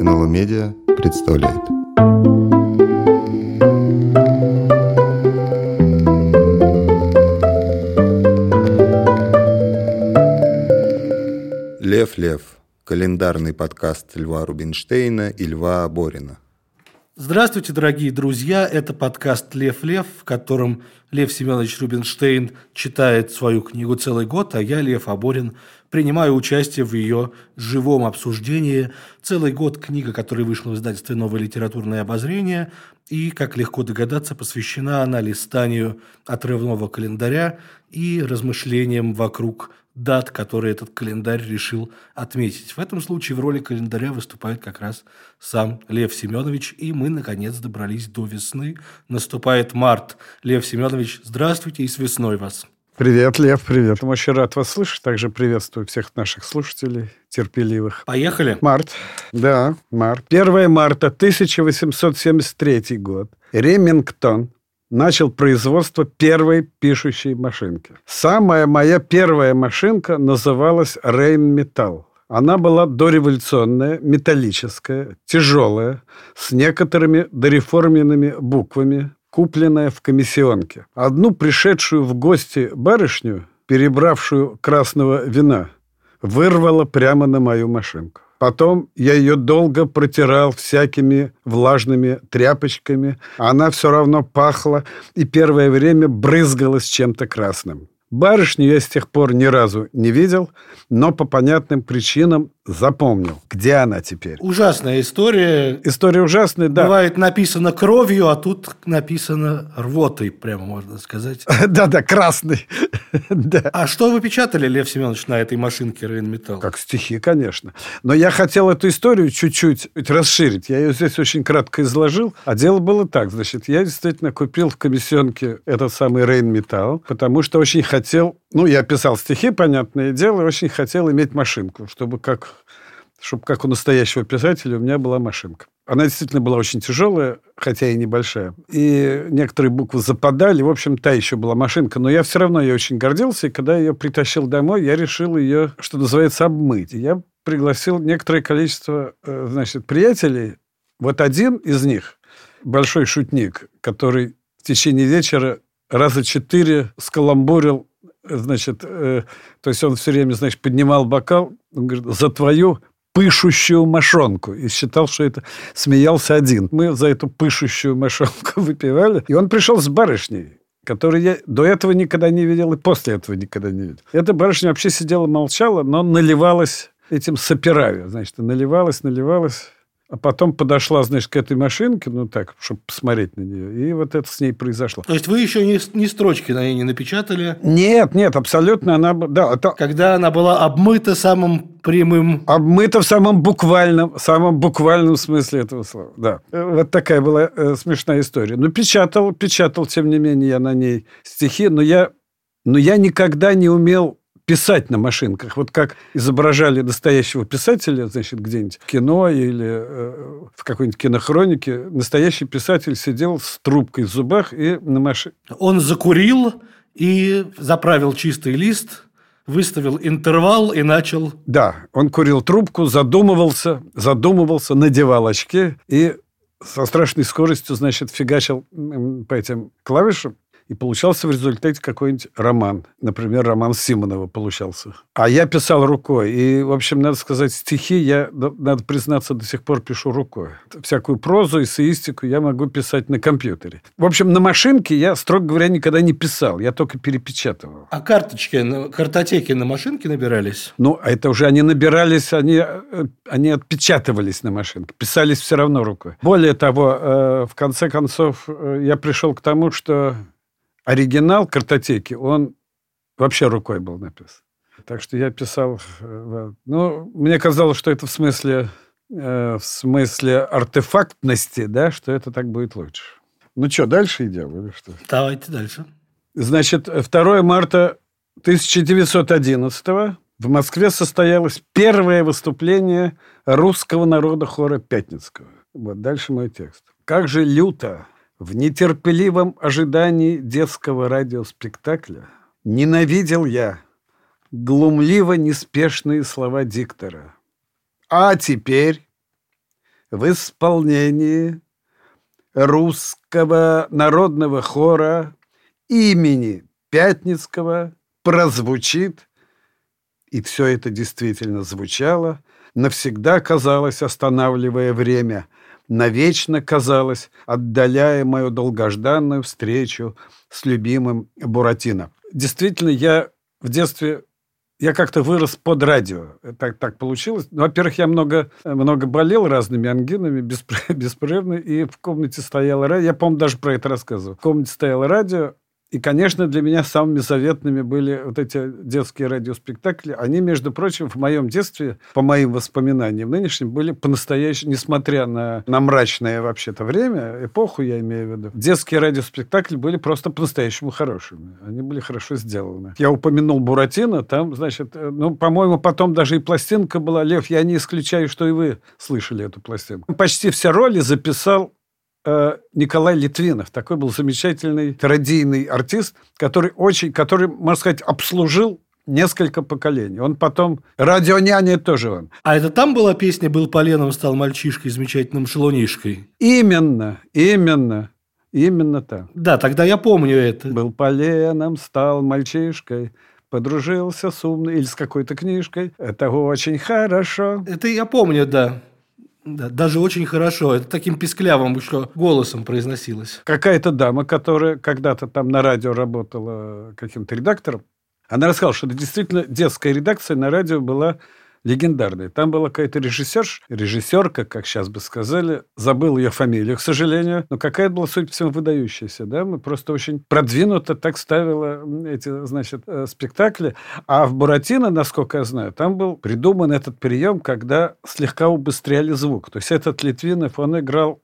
НЛО Медиа представляет. Лев Лев. Календарный подкаст Льва Рубинштейна и Льва Борина. Здравствуйте, дорогие друзья! Это подкаст «Лев Лев», в котором Лев Семенович Рубинштейн читает свою книгу целый год, а я, Лев Аборин, принимаю участие в ее живом обсуждении. Целый год книга, которая вышла в издательстве «Новое литературное обозрение», и, как легко догадаться, посвящена она листанию отрывного календаря и размышлениям вокруг дат, которые этот календарь решил отметить. В этом случае в роли календаря выступает как раз сам Лев Семенович, и мы, наконец, добрались до весны. Наступает март. Лев Семенович, здравствуйте и с весной вас. Привет, Лев, привет. Я очень рад вас слышать. Также приветствую всех наших слушателей терпеливых. Поехали. Март. Да, март. 1 марта 1873 год. Ремингтон, начал производство первой пишущей машинки. Самая моя первая машинка называлась Рейнметалл. Она была дореволюционная, металлическая, тяжелая, с некоторыми дореформенными буквами, купленная в комиссионке. Одну пришедшую в гости барышню, перебравшую красного вина, вырвала прямо на мою машинку. Потом я ее долго протирал всякими влажными тряпочками. Она все равно пахла и первое время брызгалась чем-то красным. Барышню я с тех пор ни разу не видел, но по понятным причинам запомнил. Где она теперь? Ужасная история. История ужасная, да. Бывает написано кровью, а тут написано рвотой, прямо можно сказать. Да-да, красный. да. А что вы печатали, Лев Семенович, на этой машинке Рейнметалл? Как стихи, конечно. Но я хотел эту историю чуть-чуть расширить. Я ее здесь очень кратко изложил. А дело было так. Значит, я действительно купил в комиссионке этот самый Рейнметалл, потому что очень хотел... Ну, я писал стихи, понятное дело, очень хотел иметь машинку, чтобы как чтобы как у настоящего писателя у меня была машинка. Она действительно была очень тяжелая, хотя и небольшая. И некоторые буквы западали. В общем, та еще была машинка. Но я все равно ее очень гордился. И когда ее притащил домой, я решил ее, что называется, обмыть. И я пригласил некоторое количество, э, значит, приятелей. Вот один из них, большой шутник, который в течение вечера раза четыре скаламбурил значит, э, то есть он все время, значит, поднимал бокал, он говорит, за твою пышущую мошонку. И считал, что это смеялся один. Мы за эту пышущую мошонку выпивали. И он пришел с барышней которую я до этого никогда не видел и после этого никогда не видел. Эта барышня вообще сидела, молчала, но наливалась этим саперави. Значит, наливалась, наливалась. А потом подошла, значит, к этой машинке, ну так, чтобы посмотреть на нее. И вот это с ней произошло. То есть вы еще ни, ни строчки на ней не напечатали? Нет, нет, абсолютно она... Да, это... Когда она была обмыта самым прямым... Обмыта в самом буквальном, самом буквальном смысле этого слова, да. Вот такая была э, смешная история. Ну, печатал, печатал, тем не менее, я на ней стихи, но я, но я никогда не умел писать на машинках. Вот как изображали настоящего писателя, значит, где-нибудь в кино или э, в какой-нибудь кинохронике, настоящий писатель сидел с трубкой в зубах и на машине. Он закурил и заправил чистый лист, выставил интервал и начал... Да, он курил трубку, задумывался, задумывался, надевал очки и со страшной скоростью, значит, фигачил по этим клавишам и получался в результате какой-нибудь роман. Например, роман Симонова получался. А я писал рукой. И, в общем, надо сказать, стихи я, надо признаться, до сих пор пишу рукой. Всякую прозу, эссеистику я могу писать на компьютере. В общем, на машинке я, строго говоря, никогда не писал. Я только перепечатывал. А карточки, картотеки на машинке набирались? Ну, а это уже они набирались, они, э, они отпечатывались на машинке. Писались все равно рукой. Более того, э, в конце концов, э, я пришел к тому, что оригинал картотеки, он вообще рукой был написан. Так что я писал... Э, ну, мне казалось, что это в смысле, э, в смысле артефактности, да, что это так будет лучше. Ну что, дальше идем или что? Давайте дальше. Значит, 2 марта 1911 в Москве состоялось первое выступление русского народа хора Пятницкого. Вот дальше мой текст. Как же люто в нетерпеливом ожидании детского радиоспектакля ненавидел я глумливо неспешные слова диктора. А теперь в исполнении русского народного хора имени Пятницкого прозвучит, и все это действительно звучало, навсегда казалось, останавливая время, навечно казалось, отдаляя мою долгожданную встречу с любимым Буратино. Действительно, я в детстве я как-то вырос под радио. Так, так получилось. Ну, во-первых, я много, много болел разными ангинами беспрерывно, и в комнате стояло радио. Я, помню, даже про это рассказывал. В комнате стояло радио, и, конечно, для меня самыми заветными были вот эти детские радиоспектакли. Они, между прочим, в моем детстве, по моим воспоминаниям нынешним, были по-настоящему, несмотря на, на мрачное вообще-то время, эпоху я имею в виду, детские радиоспектакли были просто по-настоящему хорошими. Они были хорошо сделаны. Я упомянул Буратино, там, значит, э, ну, по-моему, потом даже и пластинка была. Лев, я не исключаю, что и вы слышали эту пластинку. Почти все роли записал Николай Литвинов. Такой был замечательный традийный артист, который очень, который, можно сказать, обслужил несколько поколений. Он потом... Радионяня тоже он. А это там была песня «Был поленом, стал мальчишкой, замечательным шелунишкой»? Именно, именно. Именно так. Да, тогда я помню это. Был поленом, стал мальчишкой, подружился с умной или с какой-то книжкой. Это очень хорошо. Это я помню, да. Да, даже очень хорошо. Это таким писклявым еще голосом произносилось. Какая-то дама, которая когда-то там на радио работала каким-то редактором, она рассказала, что это действительно детская редакция на радио была легендарной. Там была какая-то режиссер, режиссерка, как сейчас бы сказали, забыл ее фамилию, к сожалению, но какая-то была, судя по всему, выдающаяся, да, мы просто очень продвинуто так ставила эти, значит, э, спектакли, а в Буратино, насколько я знаю, там был придуман этот прием, когда слегка убыстряли звук, то есть этот Литвинов, он играл,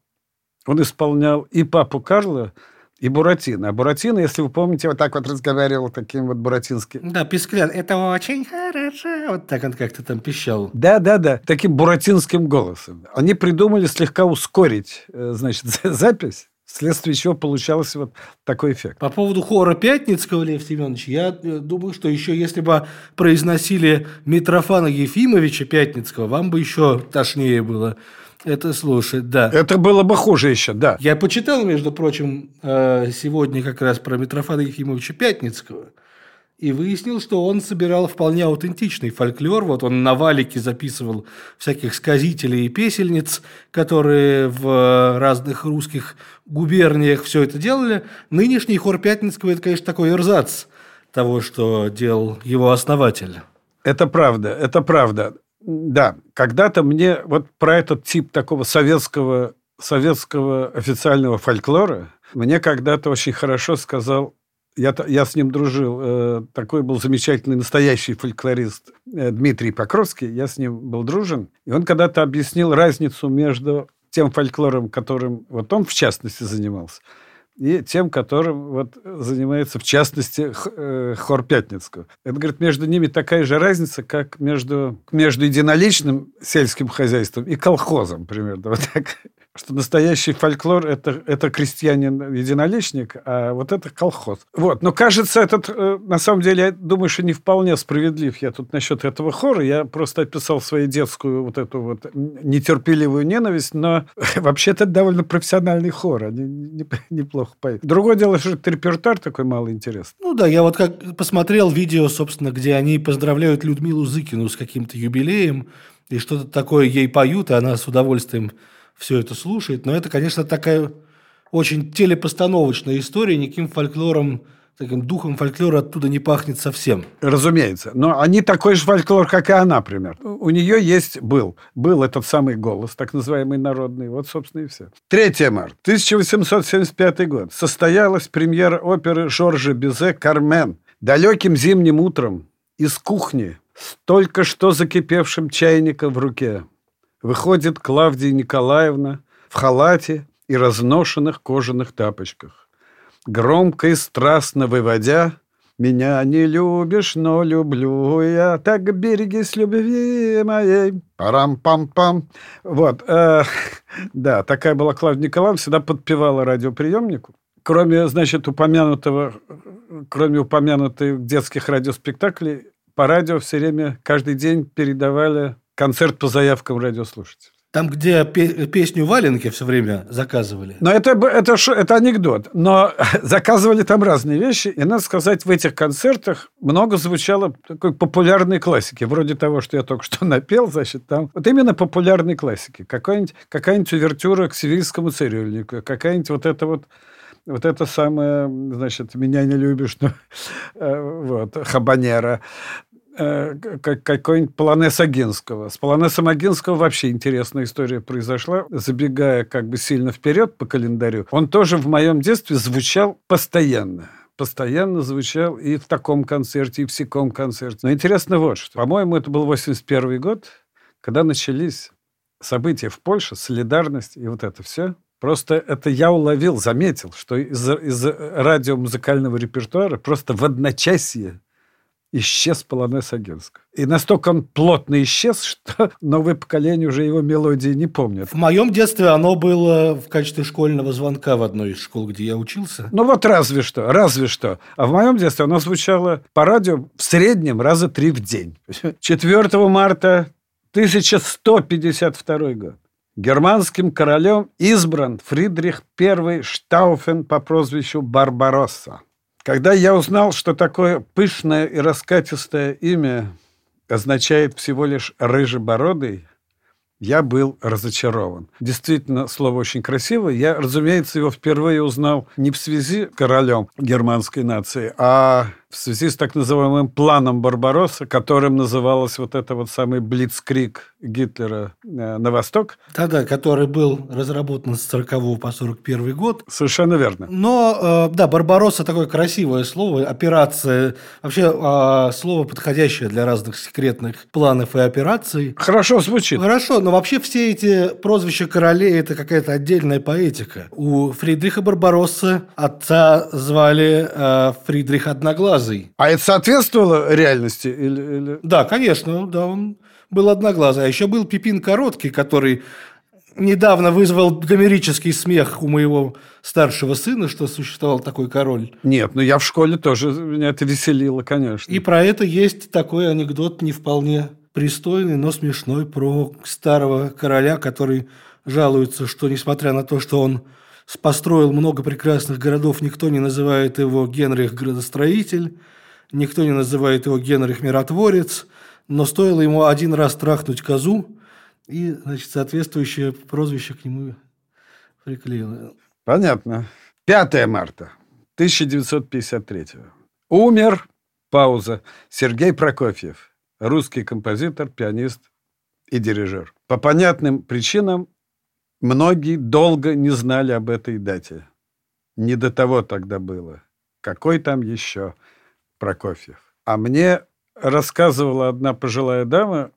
он исполнял и папу Карла, и Буратино. А Буратино, если вы помните, вот так вот разговаривал таким вот буратинским. Да, писклян. Это очень хорошо. Вот так он как-то там пищал. Да, да, да. Таким буратинским голосом. Они придумали слегка ускорить, э, значит, запись. Вследствие чего получался вот такой эффект. По поводу хора Пятницкого, Лев Семенович, я э, думаю, что еще если бы произносили Митрофана Ефимовича Пятницкого, вам бы еще тошнее было это слушать, да. Это было бы хуже еще, да. Я почитал, между прочим, э, сегодня как раз про Митрофана Ефимовича Пятницкого и выяснил, что он собирал вполне аутентичный фольклор. Вот он на валике записывал всяких сказителей и песельниц, которые в разных русских губерниях все это делали. Нынешний хор Пятницкого – это, конечно, такой эрзац того, что делал его основатель. Это правда, это правда. Да, когда-то мне вот про этот тип такого советского, советского официального фольклора мне когда-то очень хорошо сказал я, я с ним дружил. Э, такой был замечательный настоящий фольклорист э, Дмитрий Покровский. Я с ним был дружен. И он когда-то объяснил разницу между тем фольклором, которым вот он в частности занимался, и тем, которым вот занимается, в частности, э, хор Пятницкого. Это, говорит, между ними такая же разница, как между, между единоличным сельским хозяйством и колхозом, примерно. Вот так что настоящий фольклор это, это крестьянин-единоличник, а вот это колхоз. Вот. Но кажется, этот, э, на самом деле, я думаю, что не вполне справедлив я тут насчет этого хора. Я просто описал свою детскую вот эту вот нетерпеливую ненависть, но вообще-то это довольно профессиональный хор. Они неплохо поют. Другое дело, что это репертуар такой малый интересный. Ну да, я вот как посмотрел видео, собственно, где они поздравляют Людмилу Зыкину с каким-то юбилеем, и что-то такое ей поют, и она с удовольствием все это слушает. Но это, конечно, такая очень телепостановочная история, никаким фольклором таким духом фольклора оттуда не пахнет совсем. Разумеется. Но они такой же фольклор, как и она, например. У нее есть, был, был этот самый голос, так называемый народный. Вот, собственно, и все. 3 марта 1875 год. Состоялась премьера оперы Жоржа Бизе «Кармен». Далеким зимним утром из кухни только что закипевшим чайником в руке выходит Клавдия Николаевна в халате и разношенных кожаных тапочках. Громко и страстно выводя «Меня не любишь, но люблю я, так берегись любви моей». Парам-пам-пам. Вот. Э, да, такая была Клавдия Николаевна, всегда подпевала радиоприемнику. Кроме, значит, упомянутого, кроме упомянутых детских радиоспектаклей, по радио все время, каждый день передавали концерт по заявкам радиослушателей. Там, где песню «Валенки» все время заказывали. Но это, это, это анекдот. Но заказывали там разные вещи. И, надо сказать, в этих концертах много звучало такой популярной классики. Вроде того, что я только что напел, значит, там... Вот именно популярной классики. Какая-нибудь какая увертюра к сивильскому цирюльнику. Какая-нибудь вот это вот вот это самое, значит, меня не любишь, но, э, вот, хабанера. Э, какой-нибудь Полонез Агинского. С Полонесом Агинского вообще интересная история произошла. Забегая как бы сильно вперед по календарю, он тоже в моем детстве звучал постоянно постоянно звучал и в таком концерте, и в всяком концерте. Но интересно вот что. По-моему, это был 81 год, когда начались события в Польше, солидарность и вот это все. Просто это я уловил, заметил, что из, из радиомузыкального репертуара просто в одночасье исчез полонез Агинского. И настолько он плотно исчез, что новое поколение уже его мелодии не помнит. В моем детстве оно было в качестве школьного звонка в одной из школ, где я учился. Ну вот разве что, разве что. А в моем детстве оно звучало по радио в среднем раза три в день. 4 марта 1152 год. Германским королем избран Фридрих I Штауфен по прозвищу Барбаросса. Когда я узнал, что такое пышное и раскатистое имя означает всего лишь «рыжебородый», я был разочарован. Действительно, слово очень красивое. Я, разумеется, его впервые узнал не в связи с королем германской нации, а в связи с так называемым планом Барбаросса, которым называлось вот это вот самый блицкрик Гитлера э, на восток. Да-да, который был разработан с 40 по 41 год. Совершенно верно. Но, э, да, Барбаросса такое красивое слово, операция, вообще э, слово подходящее для разных секретных планов и операций. Хорошо звучит. Хорошо, но вообще все эти прозвища королей – это какая-то отдельная поэтика. У Фридриха Барбаросса отца звали Фридрих Одноглазый, одноглазый. А это соответствовало реальности? Или, или... Да, конечно, да, он был одноглазый. А еще был Пипин Короткий, который недавно вызвал гомерический смех у моего старшего сына, что существовал такой король. Нет, ну я в школе тоже, меня это веселило, конечно. И про это есть такой анекдот не вполне пристойный, но смешной про старого короля, который жалуется, что несмотря на то, что он построил много прекрасных городов, никто не называет его Генрих Градостроитель, никто не называет его Генрих Миротворец, но стоило ему один раз трахнуть козу, и, значит, соответствующее прозвище к нему приклеило. Понятно. 5 марта 1953. Умер, пауза, Сергей Прокофьев, русский композитор, пианист и дирижер. По понятным причинам Многие долго не знали об этой дате. Не до того тогда было. Какой там еще Прокофьев? А мне рассказывала одна пожилая дама,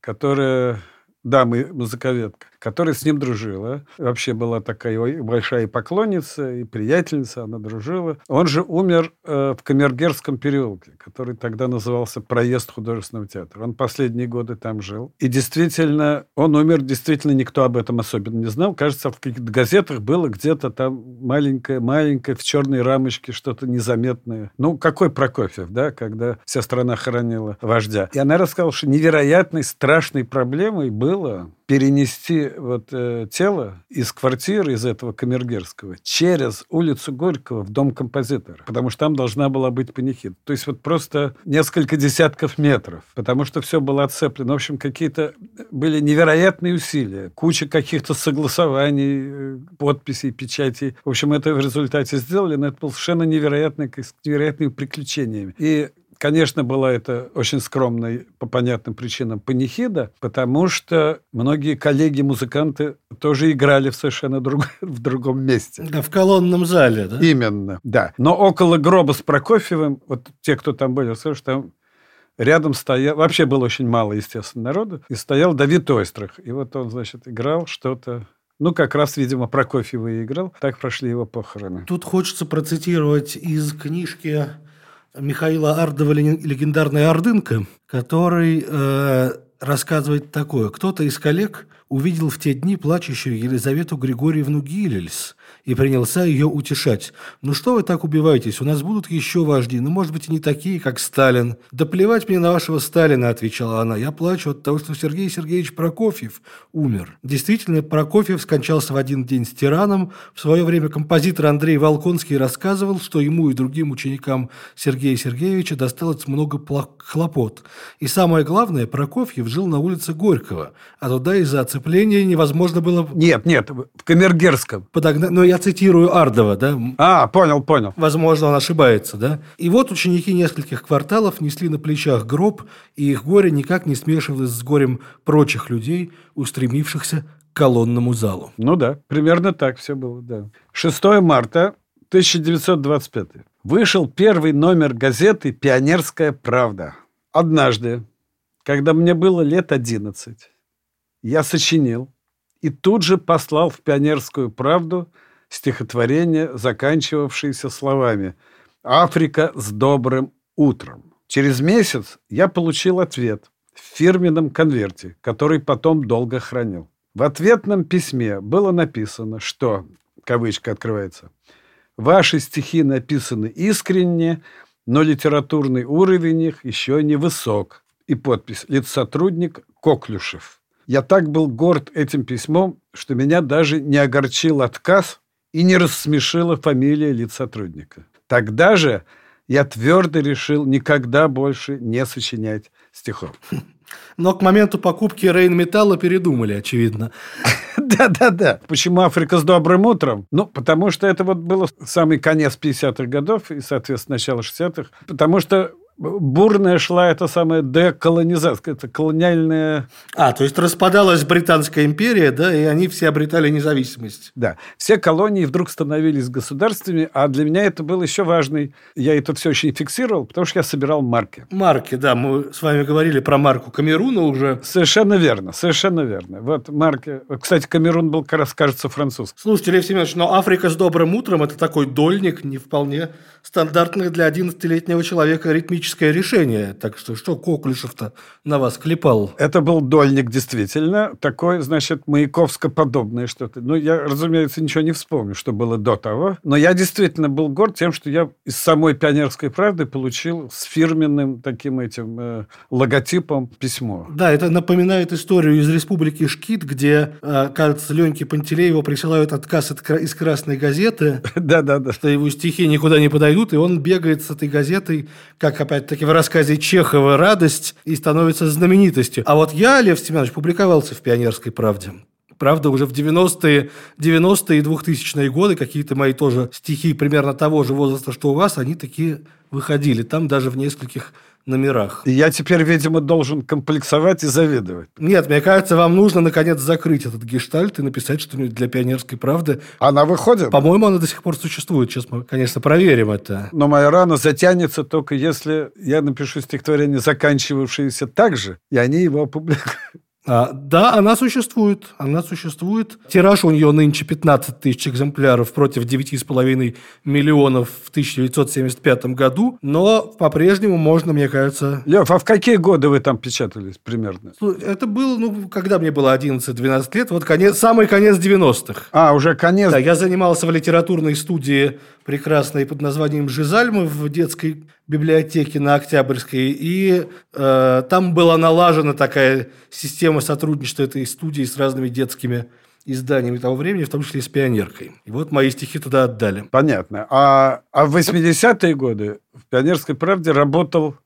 которая дама музыковедка, которая с ним дружила. Вообще была такая большая поклонница и приятельница, она дружила. Он же умер э, в Камергерском переулке, который тогда назывался «Проезд художественного театра». Он последние годы там жил. И действительно, он умер, действительно никто об этом особенно не знал. Кажется, в каких-то газетах было где-то там маленькое-маленькое в черной рамочке что-то незаметное. Ну, какой Прокофьев, да, когда вся страна хоронила вождя. И она рассказала, что невероятной, страшной проблемой было перенести вот э, тело из квартиры, из этого Камергерского, через улицу Горького в дом композитора, потому что там должна была быть панихида. То есть вот просто несколько десятков метров, потому что все было отцеплено. В общем, какие-то были невероятные усилия, куча каких-то согласований, э, подписей, печатей. В общем, это в результате сделали, но это было совершенно невероятное, с невероятными приключениями. И Конечно, была это очень скромной, по понятным причинам, панихида, потому что многие коллеги-музыканты тоже играли в совершенно друг, в другом месте. Да, в колонном зале, да? Именно, да. Но около гроба с Прокофьевым, вот те, кто там были, слышишь, там рядом стоял, вообще было очень мало, естественно, народу, и стоял Давид Ойстрах. И вот он, значит, играл что-то ну, как раз, видимо, Прокофьева и играл. Так прошли его похороны. Тут хочется процитировать из книжки Михаила Ардова «Легендарная Ордынка», который э, рассказывает такое. Кто-то из коллег увидел в те дни плачущую Елизавету Григорьевну Гилельс и принялся ее утешать. «Ну что вы так убиваетесь? У нас будут еще вожди, ну, может быть, и не такие, как Сталин». «Да плевать мне на вашего Сталина», – отвечала она. «Я плачу от того, что Сергей Сергеевич Прокофьев умер». Действительно, Прокофьев скончался в один день с тираном. В свое время композитор Андрей Волконский рассказывал, что ему и другим ученикам Сергея Сергеевича досталось много хлопот. И самое главное, Прокофьев жил на улице Горького, а туда из-за оцепления невозможно было... Нет, нет, в Камергерском. Подогнать, но я цитирую Ардова, да? А, понял, понял. Возможно, он ошибается, да? И вот ученики нескольких кварталов несли на плечах гроб, и их горе никак не смешивалось с горем прочих людей, устремившихся к колонному залу. Ну да, примерно так все было, да. 6 марта 1925. Вышел первый номер газеты «Пионерская правда». Однажды, когда мне было лет 11, я сочинил и тут же послал в «Пионерскую правду» стихотворение, заканчивавшееся словами «Африка с добрым утром». Через месяц я получил ответ в фирменном конверте, который потом долго хранил. В ответном письме было написано, что, кавычка открывается, «Ваши стихи написаны искренне, но литературный уровень их еще не высок». И подпись «Лицотрудник Коклюшев». Я так был горд этим письмом, что меня даже не огорчил отказ и не рассмешила фамилия лицотрудника. Тогда же я твердо решил никогда больше не сочинять стихов. Но к моменту покупки Рейн-металла передумали, очевидно. Да-да-да. Почему Африка с добрым утром? Ну, потому что это вот было самый конец 50-х годов и, соответственно, начало 60-х. Потому что бурная шла эта самая деколонизация, это колониальная... А, то есть распадалась Британская империя, да, и они все обретали независимость. Да. Все колонии вдруг становились государствами, а для меня это был еще важный... Я это все очень фиксировал, потому что я собирал марки. Марки, да. Мы с вами говорили про марку Камеруна уже. Совершенно верно, совершенно верно. Вот марки... Кстати, Камерун был, как раз, кажется, французский. Слушайте, Лев Семенович, но Африка с добрым утром – это такой дольник, не вполне стандартный для 11-летнего человека ритмический политическое решение. Так что что Коклюшев-то на вас клепал? Это был дольник, действительно. Такой, значит, Маяковско-подобное что-то. Ну, я, разумеется, ничего не вспомню, что было до того. Но я действительно был горд тем, что я из самой «Пионерской правды» получил с фирменным таким этим э, логотипом письмо. Да, это напоминает историю из республики Шкит, где, э, кажется, Леньке Пантелееву присылают отказ от, из «Красной газеты». Да-да-да. Что его стихи никуда не подойдут, и он бегает с этой газетой, как опять опять-таки, в рассказе Чехова «Радость» и становится знаменитостью. А вот я, Лев Семенович, публиковался в «Пионерской правде». Правда, уже в 90-е, 90-е и 2000-е годы какие-то мои тоже стихи примерно того же возраста, что у вас, они такие выходили. Там даже в нескольких номерах. И я теперь, видимо, должен комплексовать и завидовать. Нет, мне кажется, вам нужно, наконец, закрыть этот гештальт и написать что-нибудь для «Пионерской правды». Она выходит? По-моему, она до сих пор существует. Сейчас мы, конечно, проверим это. Но моя рана затянется только если я напишу стихотворение, заканчивавшееся так же, и они его опубликуют. А, да, она существует. Она существует. Тираж у нее нынче 15 тысяч экземпляров против 9,5 миллионов в 1975 году. Но по-прежнему можно, мне кажется... Лев, а в какие годы вы там печатались примерно? Это было, ну, когда мне было 11-12 лет. Вот конец, самый конец 90-х. А, уже конец? Да, я занимался в литературной студии прекрасной под названием «Жизальмы» в детской библиотеке на Октябрьской. И э, там была налажена такая система сотрудничества этой студии с разными детскими изданиями того времени, в том числе и с «Пионеркой». И вот мои стихи туда отдали. Понятно. А, а в 80-е годы в «Пионерской правде» работал,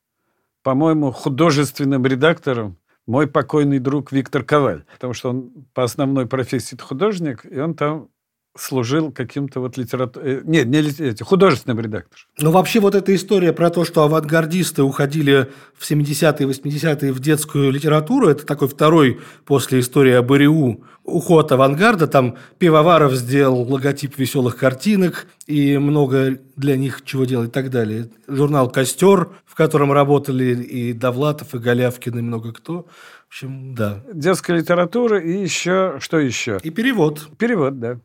по-моему, художественным редактором мой покойный друг Виктор Коваль. Потому что он по основной профессии художник, и он там служил каким-то вот литературным... Э, нет, не литер... художественным редактором. Ну, вообще вот эта история про то, что авангардисты уходили в 70-е, 80-е в детскую литературу, это такой второй после истории об ИРИУ уход авангарда. Там Пивоваров сделал логотип веселых картинок и много для них чего делать и так далее. Журнал «Костер», в котором работали и Довлатов, и Голявкин, и много кто. В общем, да. Детская литература и еще... Что еще? И перевод. Перевод, да.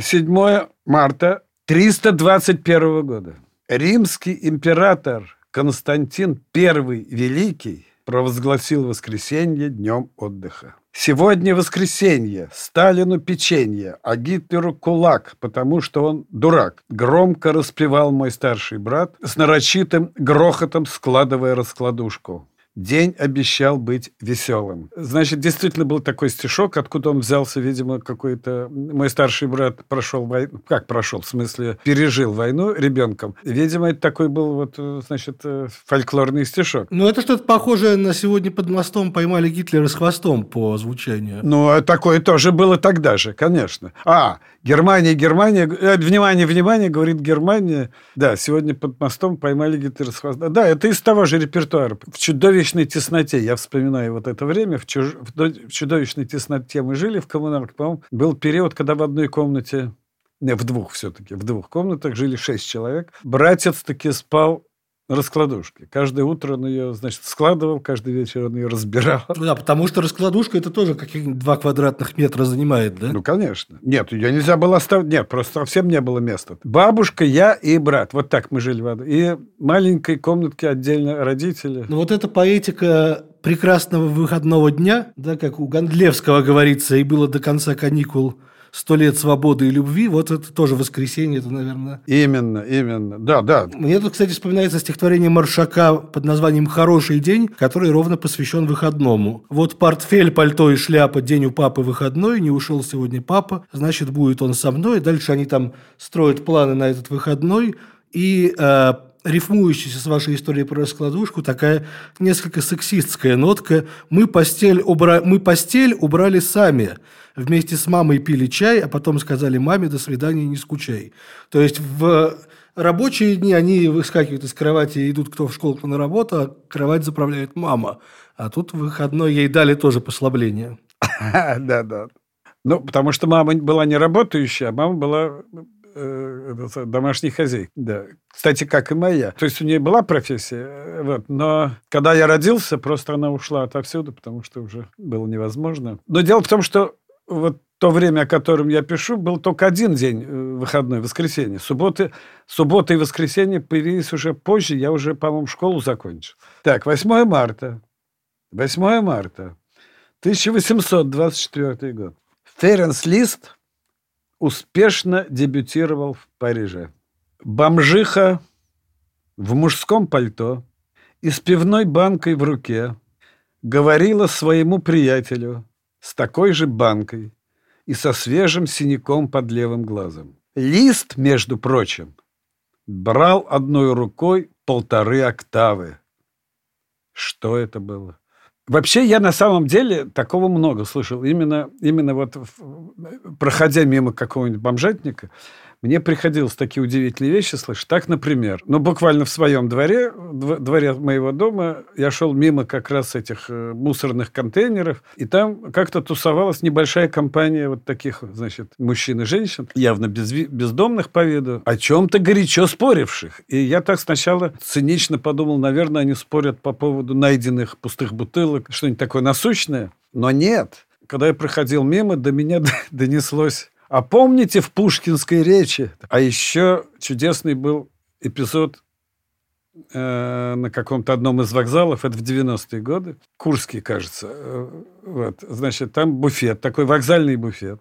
7 э, марта 321 года. Римский император Константин I Великий провозгласил воскресенье днем отдыха. Сегодня воскресенье, Сталину печенье, а Гитлеру кулак, потому что он дурак. Громко распевал мой старший брат, с нарочитым грохотом складывая раскладушку. День обещал быть веселым. Значит, действительно был такой стишок, откуда он взялся, видимо, какой-то... Мой старший брат прошел войну... Как прошел? В смысле, пережил войну ребенком. Видимо, это такой был вот, значит, э, фольклорный стишок. Ну, это что-то похожее на сегодня под мостом поймали Гитлера с хвостом по звучанию. Ну, а такое тоже было тогда же, конечно. А, Германия, Германия... Э, внимание, внимание, говорит Германия. Да, сегодня под мостом поймали Гитлера с хвостом. Да, это из того же репертуара. В чудовищной тесноте, я вспоминаю вот это время, в, чуж... в чудовищной тесноте мы жили в коммуналке, по-моему, был период, когда в одной комнате, не, в двух все-таки, в двух комнатах жили шесть человек. Братец таки спал раскладушки. Каждое утро он ее, значит, складывал, каждый вечер он ее разбирал. Ну да, потому что раскладушка это тоже каких-нибудь два квадратных метра занимает, да? Ну, конечно. Нет, ее нельзя было оставить. Нет, просто совсем не было места. Бабушка, я и брат. Вот так мы жили в. И маленькой комнатке отдельно родители. Ну, вот эта поэтика прекрасного выходного дня, да, как у Гандлевского говорится, и было до конца каникул – «Сто лет свободы и любви», вот это тоже воскресенье, это, наверное... Именно, именно, да, да. Мне тут, кстати, вспоминается стихотворение Маршака под названием «Хороший день», который ровно посвящен выходному. Вот портфель, пальто и шляпа, день у папы выходной, не ушел сегодня папа, значит, будет он со мной. Дальше они там строят планы на этот выходной, и э, рифмующаяся с вашей историей про раскладушку, такая несколько сексистская нотка. Мы постель, убра... Мы постель убрали сами. Вместе с мамой пили чай, а потом сказали маме «до свидания, не скучай». То есть в рабочие дни они выскакивают из кровати и идут кто в школу, кто на работу, а кровать заправляет мама. А тут в выходной ей дали тоже послабление. Да, да. Ну, потому что мама была не работающая, а мама была домашней хозяйкой. Да. Кстати, как и моя. То есть у нее была профессия, э, вот, но когда я родился, просто она ушла отовсюду, потому что уже было невозможно. Но дело в том, что вот то время, о котором я пишу, был только один день э, выходной, воскресенье. Субботы, суббота и воскресенье появились уже позже, я уже, по-моему, школу закончил. Так, 8 марта. 8 марта. 1824 год. Ференс Лист успешно дебютировал в Париже. Бомжиха в мужском пальто и с пивной банкой в руке говорила своему приятелю – с такой же банкой и со свежим синяком под левым глазом. Лист, между прочим, брал одной рукой полторы октавы. Что это было? Вообще, я на самом деле такого много слышал. Именно, именно вот проходя мимо какого-нибудь бомжатника, мне приходилось такие удивительные вещи слышать. Так, например, ну, буквально в своем дворе, дворе моего дома, я шел мимо как раз этих э, мусорных контейнеров, и там как-то тусовалась небольшая компания вот таких, значит, мужчин и женщин, явно без, бездомных по виду, о чем-то горячо споривших. И я так сначала цинично подумал, наверное, они спорят по поводу найденных пустых бутылок, что-нибудь такое насущное. Но нет. Когда я проходил мимо, до меня донеслось а помните в пушкинской речи? А еще чудесный был эпизод э, на каком-то одном из вокзалов, это в 90-е годы, Курский, кажется. Э, вот, значит, там буфет, такой вокзальный буфет.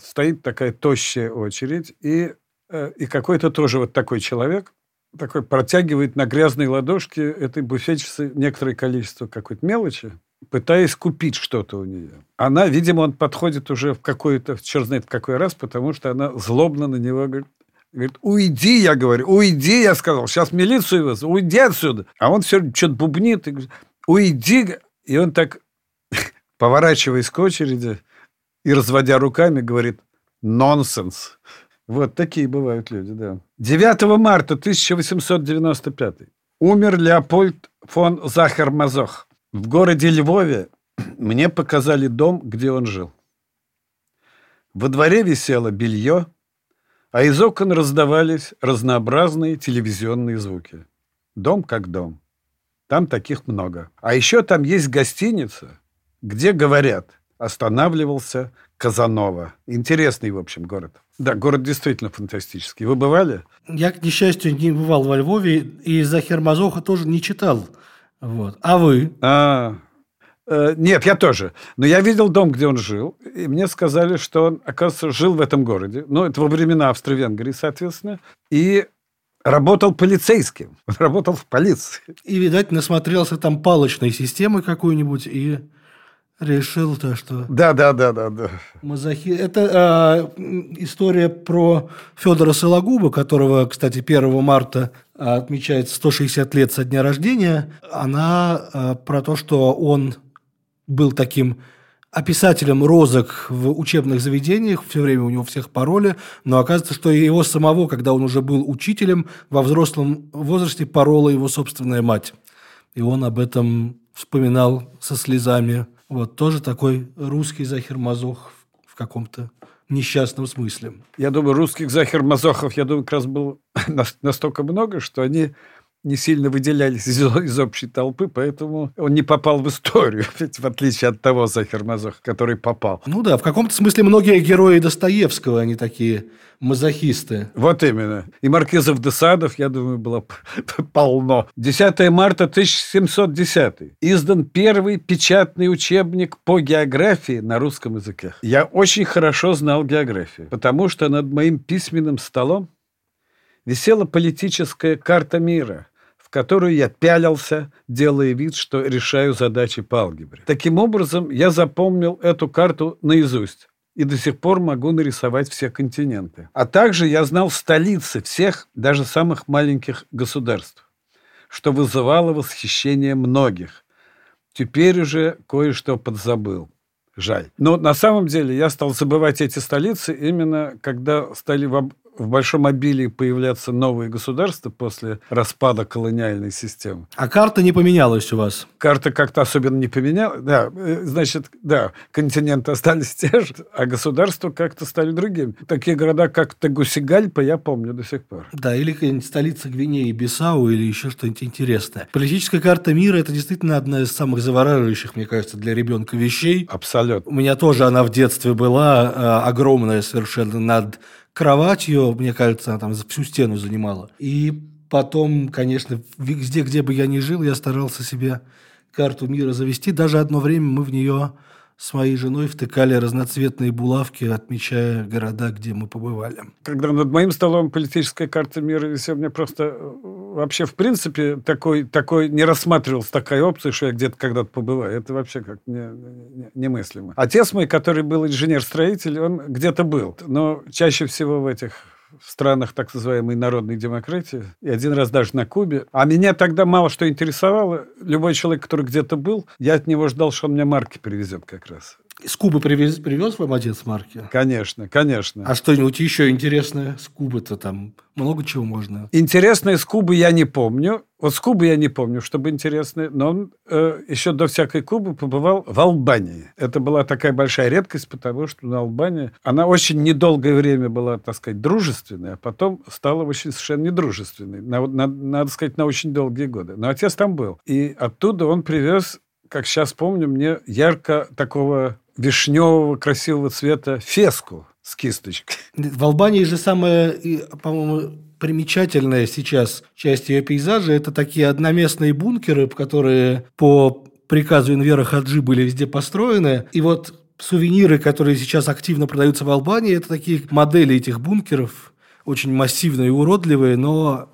Стоит такая тощая очередь, и, э, и какой-то тоже вот такой человек, такой протягивает на грязной ладошке этой буфетчице некоторое количество какой-то мелочи, пытаясь купить что-то у нее. Она, видимо, он подходит уже в какой-то, черт знает в какой раз, потому что она злобно на него говорит, Говорит, уйди, я говорю, уйди, я сказал, сейчас милицию вызову, уйди отсюда. А он все что-то бубнит и говорит, уйди. И он так, поворачиваясь к очереди и разводя руками, говорит, нонсенс. Вот такие бывают люди, да. 9 марта 1895 умер Леопольд фон Захар-Мазох. В городе Львове мне показали дом, где он жил. Во дворе висело белье, а из окон раздавались разнообразные телевизионные звуки. Дом как дом. Там таких много. А еще там есть гостиница, где, говорят, останавливался Казанова. Интересный, в общем, город. Да, город действительно фантастический. Вы бывали? Я, к несчастью, не бывал во Львове, и Захер Мазоха тоже не читал. Вот. А вы? А, Э, нет, я тоже. Но я видел дом, где он жил, и мне сказали, что он, оказывается, жил в этом городе. Ну, это во времена Австро-Венгрии, соответственно. И работал полицейским. Он работал в полиции. И, видать, насмотрелся там палочной системы какой-нибудь и решил то, что... Да, да, да, да, да. Мазохи... Это э, история про Федора Сологуба, которого, кстати, 1 марта отмечается 160 лет со дня рождения. Она э, про то, что он был таким описателем розок в учебных заведениях, все время у него всех пароли, но оказывается, что его самого, когда он уже был учителем, во взрослом возрасте порола его собственная мать. И он об этом вспоминал со слезами. Вот тоже такой русский Захер-Мазох в каком-то несчастном смысле. Я думаю, русских Захер-Мазохов, я думаю, как раз было настолько много, что они не сильно выделялись из, из общей толпы, поэтому он не попал в историю, ведь в отличие от того Захер-Мазоха, который попал. Ну да, в каком-то смысле многие герои Достоевского, они такие мазохисты. Вот именно. И Маркизов де Садов, я думаю, было полно. 10 марта 1710. Издан первый печатный учебник по географии на русском языке. Я очень хорошо знал географию, потому что над моим письменным столом висела политическая карта мира – которую я пялился, делая вид, что решаю задачи по алгебре. Таким образом, я запомнил эту карту наизусть и до сих пор могу нарисовать все континенты. А также я знал столицы всех, даже самых маленьких государств, что вызывало восхищение многих. Теперь уже кое-что подзабыл. Жаль. Но на самом деле я стал забывать эти столицы именно когда стали в большом обилии появляться новые государства после распада колониальной системы. А карта не поменялась у вас? Карта как-то особенно не поменялась. Да, э, значит, да, континенты остались те же, а государства как-то стали другими. Такие города, как Тегусигальпа, я помню до сих пор. Да, или какая-нибудь столица Гвинеи, Бисау, или еще что-нибудь интересное. Политическая карта мира – это действительно одна из самых завораживающих, мне кажется, для ребенка вещей. Абсолютно. У меня тоже она в детстве была э, огромная совершенно над кроватью, мне кажется, она там всю стену занимала. И потом, конечно, везде, где бы я ни жил, я старался себе карту мира завести. Даже одно время мы в нее с моей женой втыкали разноцветные булавки, отмечая города, где мы побывали. Когда над моим столом политическая карта мира висела, мне просто э, вообще в принципе такой, такой не рассматривалась такая опция, что я где-то когда-то побываю. Это вообще как не, не, немыслимо. Отец мой, который был инженер-строитель, он где-то был, но чаще всего в этих в странах так называемой народной демократии, и один раз даже на Кубе. А меня тогда мало что интересовало. Любой человек, который где-то был, я от него ждал, что он мне марки привезет как раз. С Кубы привез, привез вам отец марки? Конечно, конечно. А что-нибудь еще интересное с Кубы-то там? Много чего можно. Интересное с Кубы я не помню. Вот с Кубы я не помню, чтобы интересное. Но он э, еще до всякой Кубы побывал в Албании. Это была такая большая редкость, потому что на Албании она очень недолгое время была, так сказать, дружественной, а потом стала очень совершенно недружественной. На, на, надо сказать, на очень долгие годы. Но отец там был. И оттуда он привез как сейчас помню, мне ярко такого вишневого красивого цвета феску с кисточкой. В Албании же самое, по-моему, примечательная сейчас часть ее пейзажа – это такие одноместные бункеры, которые по приказу Инвера Хаджи были везде построены. И вот сувениры, которые сейчас активно продаются в Албании, это такие модели этих бункеров, очень массивные и уродливые, но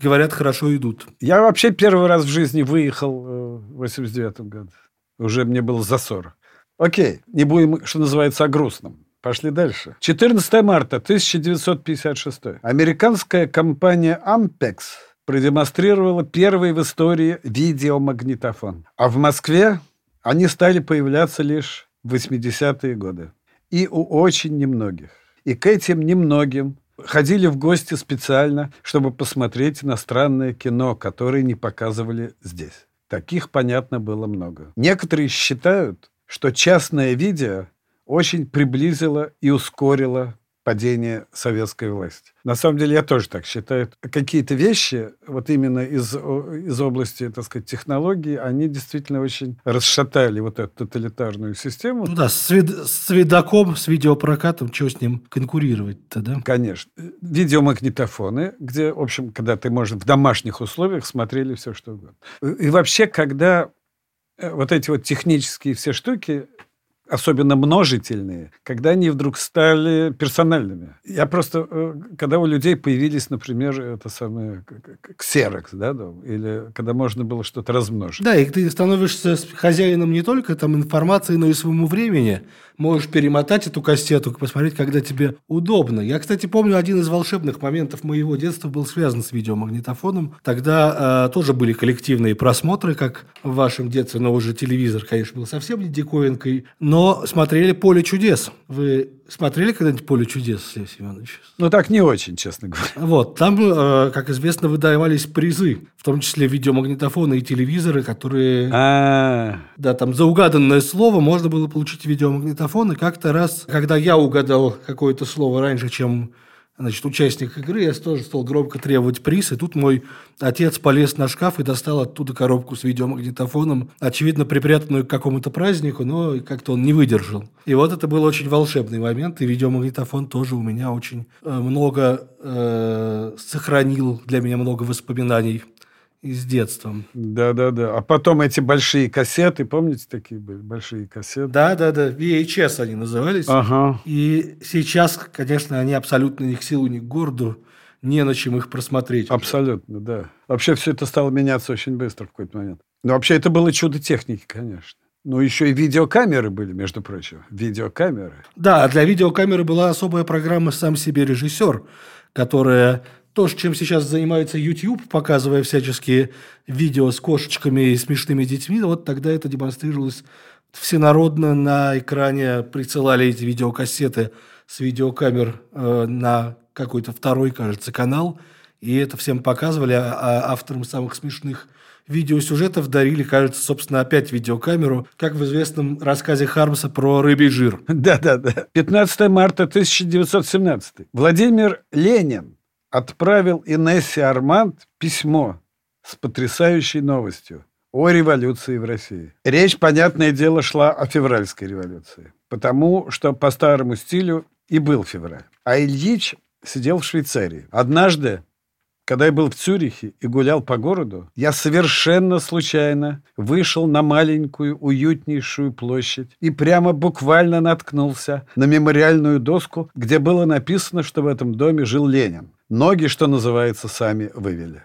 говорят, хорошо идут. Я вообще первый раз в жизни выехал э, в 89 году. Уже мне было за 40. Окей, не будем, что называется, о грустном. Пошли дальше. 14 марта 1956. Американская компания Ampex продемонстрировала первый в истории видеомагнитофон. А в Москве они стали появляться лишь в 80-е годы. И у очень немногих. И к этим немногим ходили в гости специально, чтобы посмотреть иностранное кино, которое не показывали здесь. Таких, понятно, было много. Некоторые считают, что частное видео очень приблизило и ускорило падение советской власти. На самом деле я тоже так считаю. Какие-то вещи, вот именно из, из области, так сказать, технологий, они действительно очень расшатали вот эту тоталитарную систему. Ну да, с, вид, с видоком, с видеопрокатом, что с ним конкурировать-то, да? Конечно. Видеомагнитофоны, где, в общем, когда ты можешь в домашних условиях смотрели все, что угодно. И вообще, когда вот эти вот технические все штуки, особенно множительные, когда они вдруг стали персональными. Я просто, э, когда у людей появились, например, это самое ксерокс, да, или когда можно было что-то размножить. Да, и ты становишься хозяином не только там информации, но и своему времени. Можешь перемотать эту кассету, посмотреть, когда тебе удобно. Я, кстати, помню, один из волшебных моментов моего детства был связан с видеомагнитофоном. Тогда э, тоже были коллективные просмотры, как в вашем детстве, но уже телевизор, конечно, был совсем не диковинкой. Но смотрели «Поле чудес». Вы смотрели когда-нибудь «Поле чудес», Сергей Семенович? Ну, так не очень, честно говоря. Вот. Там, э, как известно, выдавались призы, в том числе видеомагнитофоны и телевизоры, которые... А-а-а. Да, там за угаданное слово можно было получить видеомагнитофон. И как-то раз, когда я угадал какое-то слово раньше, чем значит, участник игры, я тоже стал громко требовать приз, и тут мой отец полез на шкаф и достал оттуда коробку с видеомагнитофоном, очевидно, припрятанную к какому-то празднику, но как-то он не выдержал. И вот это был очень волшебный момент, и видеомагнитофон тоже у меня очень э, много э, сохранил для меня много воспоминаний из детства. Да-да-да. А потом эти большие кассеты, помните, такие были большие кассеты? Да-да-да. VHS они назывались. Ага. И сейчас, конечно, они абсолютно ни к силу, ни к городу. Не на чем их просмотреть. Абсолютно, да. Вообще все это стало меняться очень быстро в какой-то момент. Но вообще это было чудо техники, конечно. Ну, еще и видеокамеры были, между прочим. Видеокамеры. Да, для видеокамеры была особая программа «Сам себе режиссер», которая то, чем сейчас занимается YouTube, показывая всяческие видео с кошечками и смешными детьми, вот тогда это демонстрировалось всенародно на экране, присылали эти видеокассеты с видеокамер э, на какой-то второй, кажется, канал, и это всем показывали, а, а авторам самых смешных видеосюжетов дарили, кажется, собственно, опять видеокамеру, как в известном рассказе Хармса про рыбий жир. Да-да-да. 15 марта 1917. Владимир Ленин отправил Инессе Арманд письмо с потрясающей новостью о революции в России. Речь, понятное дело, шла о февральской революции, потому что по старому стилю и был февраль. А Ильич сидел в Швейцарии. Однажды, когда я был в Цюрихе и гулял по городу, я совершенно случайно вышел на маленькую, уютнейшую площадь и прямо буквально наткнулся на мемориальную доску, где было написано, что в этом доме жил Ленин. Ноги, что называется, сами вывели.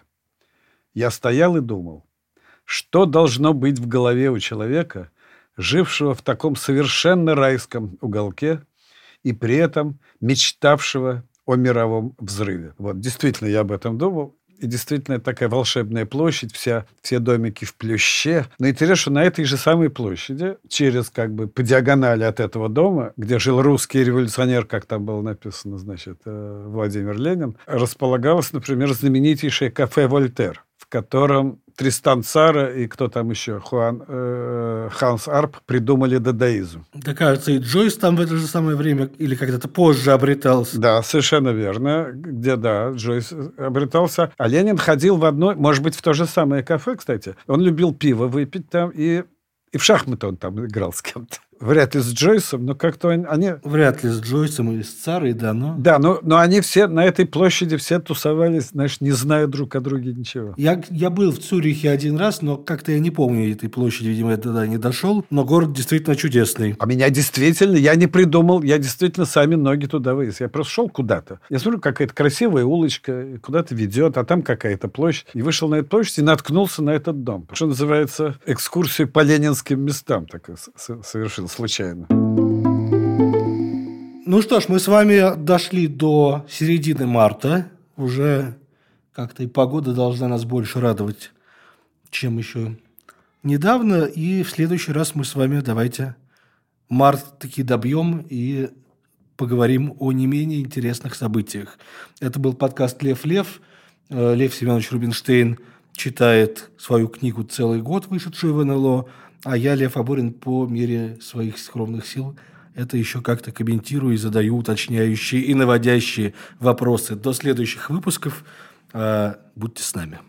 Я стоял и думал, что должно быть в голове у человека, жившего в таком совершенно райском уголке и при этом мечтавшего о мировом взрыве. Вот, действительно, я об этом думал. И действительно, такая волшебная площадь, вся, все домики в плюще. Но интересно, что на этой же самой площади, через как бы по диагонали от этого дома, где жил русский революционер, как там было написано, значит, э, Владимир Ленин, располагалось, например, знаменитейшее кафе «Вольтер», в котором Тристан Цара и кто там еще, Хуан, э, Ханс Арп придумали дадаизм. Да, кажется, и Джойс там в это же самое время или когда-то позже обретался. Да, совершенно верно. Где, да, Джойс обретался. А Ленин ходил в одно, может быть, в то же самое кафе, кстати. Он любил пиво выпить там, и, и в шахматы он там играл с кем-то. Вряд ли с Джойсом, но как-то они... Вряд ли с Джойсом или с Царой, да, но... Да, но, но они все на этой площади все тусовались, знаешь, не зная друг о друге ничего. Я, я был в Цюрихе один раз, но как-то я не помню этой площади, видимо, я туда не дошел. Но город действительно чудесный. А меня действительно, я не придумал, я действительно сами ноги туда вывез. Я просто шел куда-то. Я смотрю, какая-то красивая улочка, куда-то ведет, а там какая-то площадь. И вышел на эту площадь и наткнулся на этот дом. Что называется, экскурсию по ленинским местам так совершил случайно. Ну что ж, мы с вами дошли до середины марта. Уже как-то и погода должна нас больше радовать, чем еще недавно. И в следующий раз мы с вами давайте март таки добьем и поговорим о не менее интересных событиях. Это был подкаст «Лев Лев». Э, Лев Семенович Рубинштейн читает свою книгу «Целый год», вышедшую в НЛО. А я, Лев Аборин, по мере своих скромных сил это еще как-то комментирую и задаю уточняющие и наводящие вопросы. До следующих выпусков. А, будьте с нами.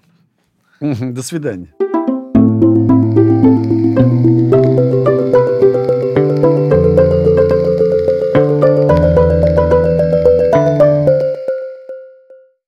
До свидания.